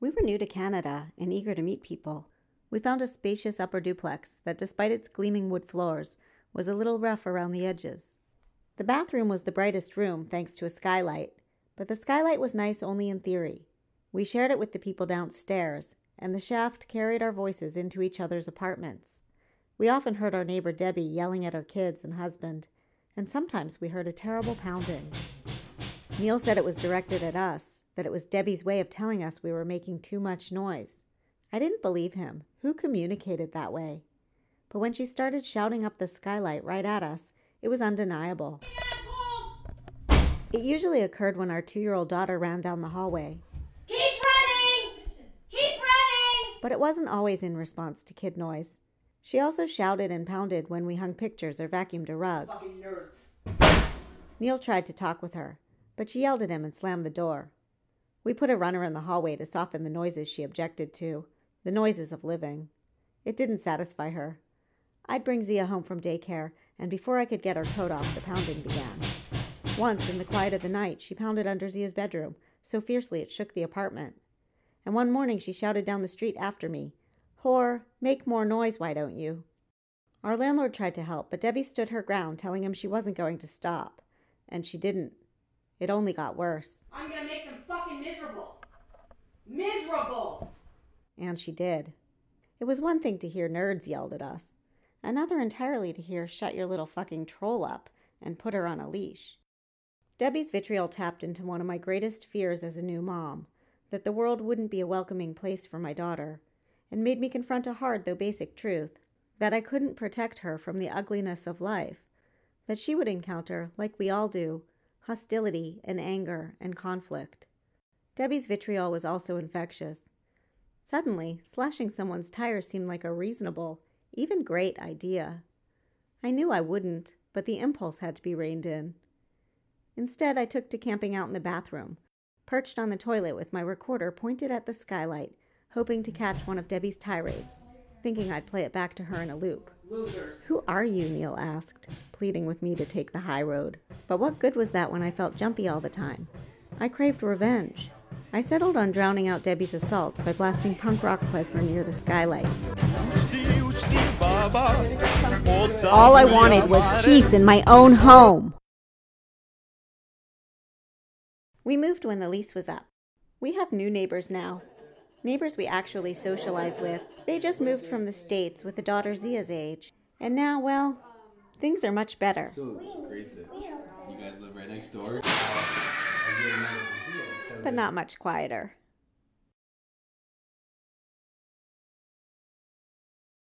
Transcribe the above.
We were new to Canada and eager to meet people. We found a spacious upper duplex that, despite its gleaming wood floors, was a little rough around the edges. The bathroom was the brightest room, thanks to a skylight, but the skylight was nice only in theory. We shared it with the people downstairs, and the shaft carried our voices into each other's apartments. We often heard our neighbor Debbie yelling at her kids and husband, and sometimes we heard a terrible pounding. Neil said it was directed at us, that it was Debbie's way of telling us we were making too much noise. I didn't believe him. Who communicated that way? But when she started shouting up the skylight right at us, it was undeniable. It usually occurred when our two year old daughter ran down the hallway. Keep running! Keep running! But it wasn't always in response to kid noise. She also shouted and pounded when we hung pictures or vacuumed a rug. Neil tried to talk with her, but she yelled at him and slammed the door. We put a runner in the hallway to soften the noises she objected to, the noises of living. It didn't satisfy her. I'd bring Zia home from daycare, and before I could get her coat off, the pounding began. Once, in the quiet of the night, she pounded under Zia's bedroom so fiercely it shook the apartment. And one morning she shouted down the street after me, Whore, make more noise, why don't you? Our landlord tried to help, but Debbie stood her ground, telling him she wasn't going to stop. And she didn't. It only got worse. I'm gonna make them fucking miserable. Miserable! And she did. It was one thing to hear nerds yelled at us, another entirely to hear shut your little fucking troll up and put her on a leash. Debbie's vitriol tapped into one of my greatest fears as a new mom that the world wouldn't be a welcoming place for my daughter, and made me confront a hard though basic truth that I couldn't protect her from the ugliness of life, that she would encounter, like we all do, hostility and anger and conflict. Debbie's vitriol was also infectious. Suddenly, slashing someone's tires seemed like a reasonable, even great idea. I knew I wouldn't, but the impulse had to be reined in. Instead, I took to camping out in the bathroom, perched on the toilet with my recorder pointed at the skylight, hoping to catch one of Debbie's tirades, thinking I'd play it back to her in a loop. Losers. Who are you? Neil asked, pleading with me to take the high road. But what good was that when I felt jumpy all the time? I craved revenge. I settled on drowning out Debbie's assaults by blasting punk rock klezmer near the skylight. All I wanted was peace in my own home. We moved when the lease was up. We have new neighbors now. Neighbors we actually socialize with. They just moved from the States with a daughter Zia's age. And now, well, things are much better. So great that you guys live right next door. But not much quieter.